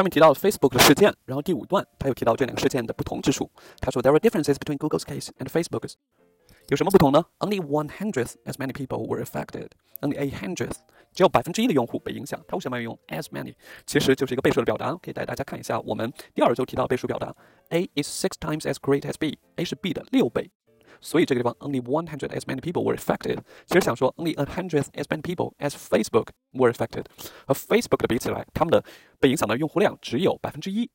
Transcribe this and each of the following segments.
他们提到 Facebook 的事件，然后第五段他又提到这两个事件的不同之处。他说 There are differences between Google's case and Facebook's。有什么不同呢？Only one hundredth as many people were affected. Only a hundredth，只有百分之一的用户被影响。它为什么要用 as many？其实就是一个倍数的表达，可以带大家看一下我们第二周提到倍数表达。A is six times as great as B，A 是 B 的六倍。所以这个地方 only one hundred as many people were affected，其实想说 only a hundredth as many people as Facebook were affected，和 Facebook 的比起来，他们的被影响的用户量只有百分之一。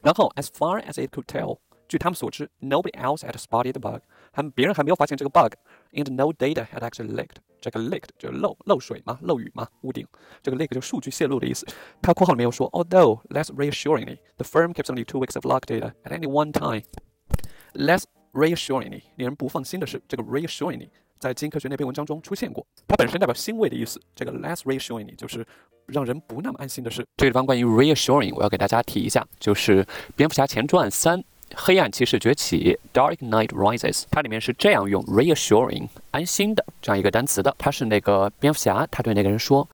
然后 as far as it could tell，据他们所知，nobody else had spotted the bug，还别人还没有发现这个 bug，and no data had actually leaked。这个 leaked 就是漏漏水嘛，漏雨嘛，屋顶。这个 leak 就是数据泄露的意思。它括号里面有说，although less reassuringly，the firm keeps only two weeks of log data at any one time。less reassuringly，令人不放心的是，这个 reassuringly 在基因科学那篇文章中出现过，它本身代表欣慰的意思。这个 less reassuringly 就是让人不那么安心的事。这个地方关于 reassuring，我要给大家提一下，就是《蝙蝠侠前传三：黑暗骑士崛起》（Dark Knight Rises），它里面是这样用 reassuring 安心的这样一个单词的。它是那个蝙蝠侠，他对那个人说。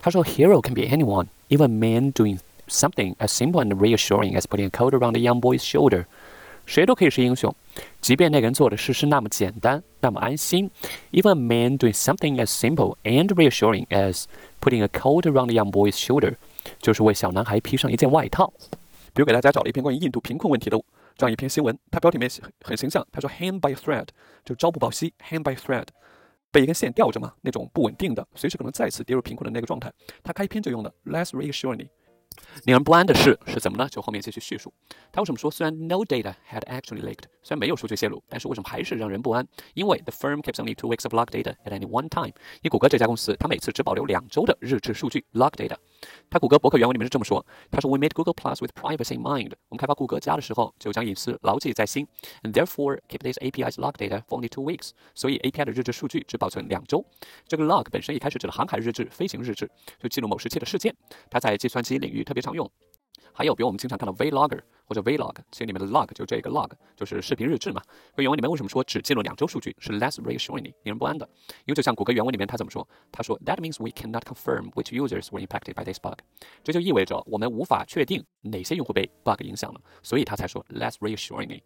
他说：“Hero can be anyone, even a man doing something as simple and reassuring as putting a coat around a young boy's shoulder。谁都可以是英雄，即便那个人做的事是那么简单，那么安心。Even a man doing something as simple and reassuring as putting a coat around a young boy's shoulder，就是为小男孩披上一件外套。比如给大家找了一篇关于印度贫困问题的这样一篇新闻，它标题里面很形象，他说 ‘hang by a thread’，就朝不保夕，‘hang by a thread’。” 被一根线吊着嘛，那种不稳定的，随时可能再次跌入贫困的那个状态。他开篇就用的 less reassuring。令人不安的事是怎么呢？就后面继续叙述。他为什么说虽然 no data had actually leaked，虽然没有数据泄露，但是为什么还是让人不安？因为 the firm keeps only two weeks of log data at any one time。因谷歌这家公司，它每次只保留两周的日志数据 log data。它谷歌博客原文里面是这么说：他说 We made Google Plus with privacy in mind。我们开发谷歌加的时候，就将隐私牢记在心。And therefore keep this API's log data for only two weeks。所以 API 的日志数据只保存两周。这个 log 本身一开始指的航海日志、飞行日志，就记录某时期的事件。它在计算机领域特别常用。还有，比如我们经常看到 Vlogger 或者 Vlog，其实里面的 log 就这个 log，就是视频日志嘛。原文里面为什么说只记录两周数据是 less reassuring，令人不安的？因为就像谷歌原文里面他怎么说？他说 That means we cannot confirm which users were impacted by this bug。这就意味着我们无法确定哪些用户被 bug 影响了，所以他才说 less reassuringly。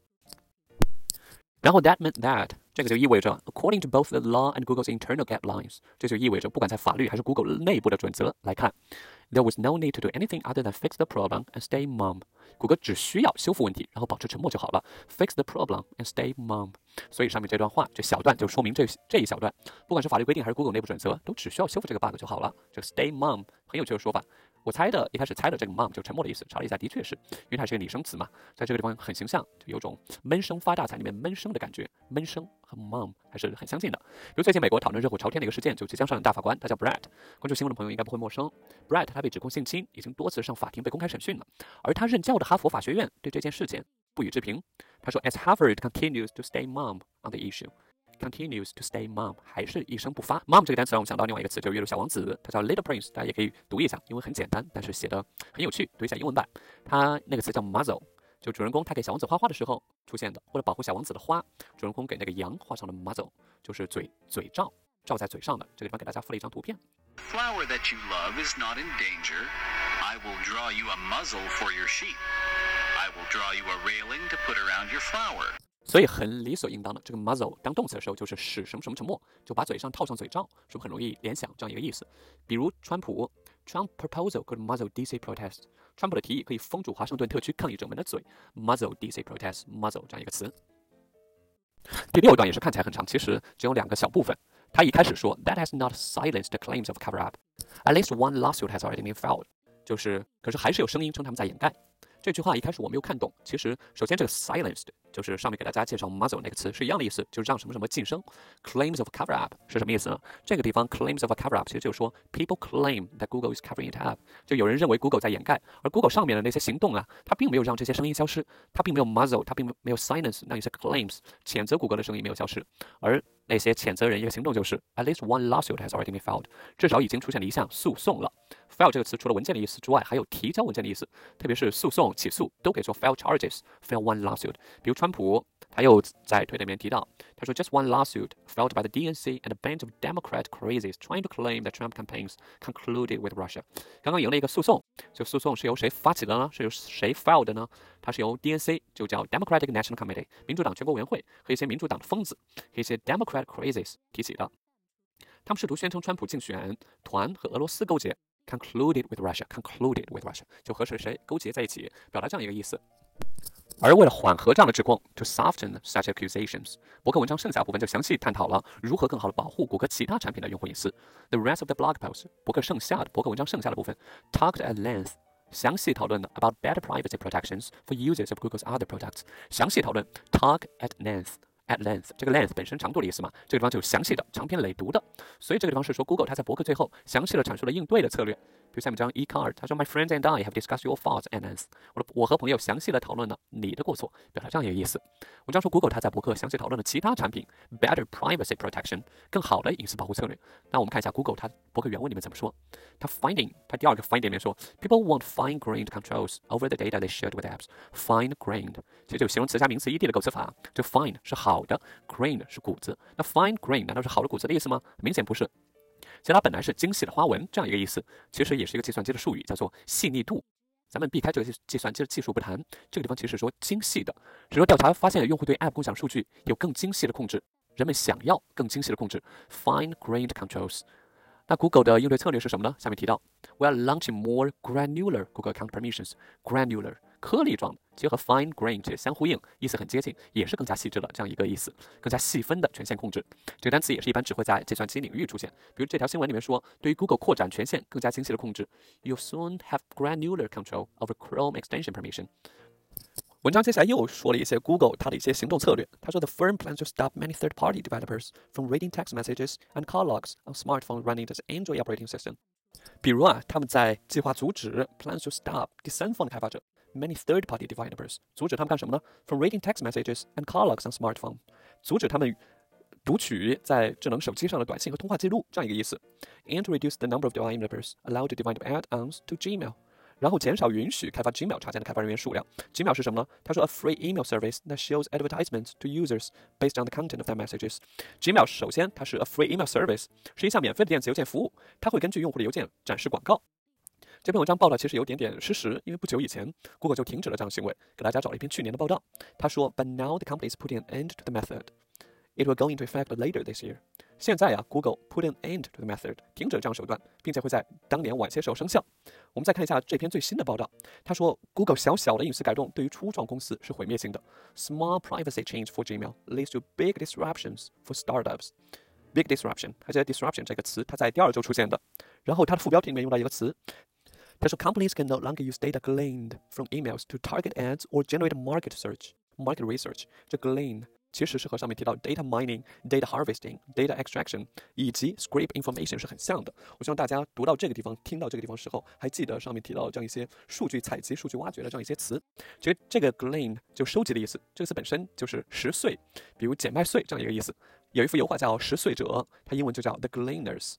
然后 that meant that 这个就意味着，according to both the law and Google's internal guidelines，这就意味着不管在法律还是 Google 内部的准则来看，there was no need to do anything other than fix the problem and stay mum。谷歌只需要修复问题，然后保持沉默就好了。Fix the problem and stay mum。所以上面这段话这小段就说明这这一小段，不管是法律规定还是 Google 内部准则，都只需要修复这个 bug 就好了。这个 stay mum 很有趣的说法。我猜的，一开始猜的这个 mom 就沉默的意思，查了一下，的确是因为它是个拟声词嘛，在这个地方很形象，就有种闷声发大财里面闷声的感觉，闷声和 mom 还是很相近的。比如最近美国讨论热火朝天的一个事件，就即将上任大法官，他叫 Brett，关注新闻的朋友应该不会陌生。Brett 他被指控性侵，已经多次上法庭被公开审讯了，而他任教的哈佛法学院对这件事件不予置评。他说，As Harvard continues to stay mum on the issue。Continues to stay mum，还是一声不发。mum 这个单词让我们想到另外一个词，就是阅读小王子，它叫 Little Prince，大家也可以读一下，因为很简单，但是写的很有趣。读一下英文版，它那个词叫 muzzle，就主人公他给小王子画画的时候出现的，为了保护小王子的花，主人公给那个羊画上了 muzzle，就是嘴嘴罩，罩在嘴上的。这个地方给大家附了一张图片。Flower that you love is not in danger. I will draw you a muzzle for your sheep. I will draw you a railing to put around your flower. 所以很理所应当的，这个 muzzle 当动词的时候就是使什么什么沉默，就把嘴上套上嘴罩，是不是很容易联想这样一个意思？比如川普，Trump proposal could muzzle DC protest，川普的提议可以封住华盛顿特区抗议者们的嘴，muzzle DC protest，muzzle 这样一个词。第六段也是看起来很长，其实只有两个小部分。他一开始说，That has not silenced the claims of cover up，at least one lawsuit has already been filed，就是可是还是有声音称他们在掩盖。这句话一开始我没有看懂。其实，首先这个 silenced 就是上面给大家介绍 muzzle 那个词是一样的意思，就是让什么什么晋升。Claims of cover up 是什么意思呢？这个地方 claims of a cover up 其实就是说 people claim that Google is covering it up，就有人认为 Google 在掩盖，而 Google 上面的那些行动啊，它并没有让这些声音消失，它并没有 muzzle，它并没有 silence 那些 claims 谴责谷歌的声音没有消失，而那些谴责人一个行动就是 at least one lawsuit has already been filed，至少已经出现了一项诉讼了。File 这个词除了文件的意思之外，还有提交文件的意思，特别是诉讼、起诉都可以说 file charges，file one lawsuit。比如川普。他又在推特里面提到，他说，just one lawsuit filed by the DNC and a bunch of Democrat crazies trying to claim that Trump campaigns concluded with Russia。刚刚赢了一个诉讼，这个诉讼是由谁发起的呢？是由谁 filed 的呢？它是由 DNC，就叫 Democratic National Committee，民主党全国委员会和一些民主党的疯子和一些 Democrat crazies 提起的。他们试图宣称川普竞选团和俄罗斯勾结 ，concluded with Russia，concluded with Russia 就和谁谁勾结在一起，表达这样一个意思。而为了缓和这样的指控，to soften such accusations，博客文章剩下部分就详细探讨了如何更好的保护谷歌其他产品的用户隐私。The rest of the blog post，博客剩下的博客文章剩下的部分，talked at length，详细讨论了 about better privacy protections for users of Google's other products。详细讨论，talk at length。 At length，这个 length 本身长度的意思嘛，这个地方就是详细的、长篇累读的，所以这个地方是说 Google 它在博客最后详细的阐述了应对的策略。比如下面这张 e-card，他说 My friends and I have discussed your faults and ends。我的我和朋友详细的讨论了你的过错，表达这样一个意思。文章说 Google 它在博客详细讨论了其他产品 better privacy protection 更好的隐私保护策略。那我们看一下 Google 它博客原文里面怎么说。它 finding 它第二个 finding 里面说 People want fine-grained controls over the data they shared with apps。fine-grained 其实就形容词加名词 ed 的构词法。这 fine 是好的，grain 是谷子。那 fine grain 难道是好的谷子的意思吗？明显不是。其实它本来是精细的花纹这样一个意思，其实也是一个计算机的术语，叫做细腻度。咱们避开这个计算机的技术不谈，这个地方其实说精细的。是说调查发现，用户对 App 共享数据有更精细的控制，人们想要更精细的控制，fine-grained controls。那 Google 的应对策略是什么呢？下面提到，We are launching more granular Google Account Permissions。granular 颗粒状的，其实和 fine grained 相呼应，意思很接近，也是更加细致的这样一个意思，更加细分的权限控制。这个单词也是一般只会在计算机领域出现。比如这条新闻里面说，对于 Google 扩展权限，更加精细的控制，You soon have granular control over Chrome extension permission。文章接下来又说了一些 Google 它的一些行动策略。他说，The firm plans to stop many third-party developers from reading text messages and call logs on smartphones running the Android operating system。比如啊，他们在计划阻止 plans to stop 第三方的开发者 many third-party developers 阻止他们干什么呢？From reading text messages and call logs on smartphone，阻止他们读取在智能手机上的短信和通话记录这样一个意思。And to reduce the number of developers allowed to develop add-ons to Gmail。 然后减少允许开发 Gmail 插件的开发人员数量。Gmail 是什么呢？他说，a free email service that shows advertisements to users based on the content of their messages。Gmail 首先它是 a free email service，是一项免费的电子邮件服务，它会根据用户的邮件展示广告。这篇文章报道其实有点点失实，因为不久以前，Google 就停止了这样行为。给大家找了一篇去年的报道，他说，But now the company is putting an end to the method. It will go into effect later this year. 现在呀，Google put an end to the method，停止了这样手段，并且会在当年晚些时候生效。我们再看一下这篇最新的报道，他说，Google 小小的隐私改动对于初创公司是毁灭性的。Small privacy change for Gmail leads to big disruptions for startups. Big disruption，还记得 disruption 这个词，它在第二周出现的。然后它的副标题里面用到一个词，他说，Companies can no longer use data gleaned from emails to target ads or generate market search, market research. 这 glean 其实是和上面提到 data mining、data harvesting、data extraction 以及 scrape information 是很像的。我希望大家读到这个地方、听到这个地方时候，还记得上面提到这样一些数据采集、数据挖掘的这样一些词。其实这个 glean 就收集的意思，这个词本身就是拾穗，比如捡麦穗这样一个意思。有一幅油画叫《拾穗者》，它英文就叫 The Gleaners。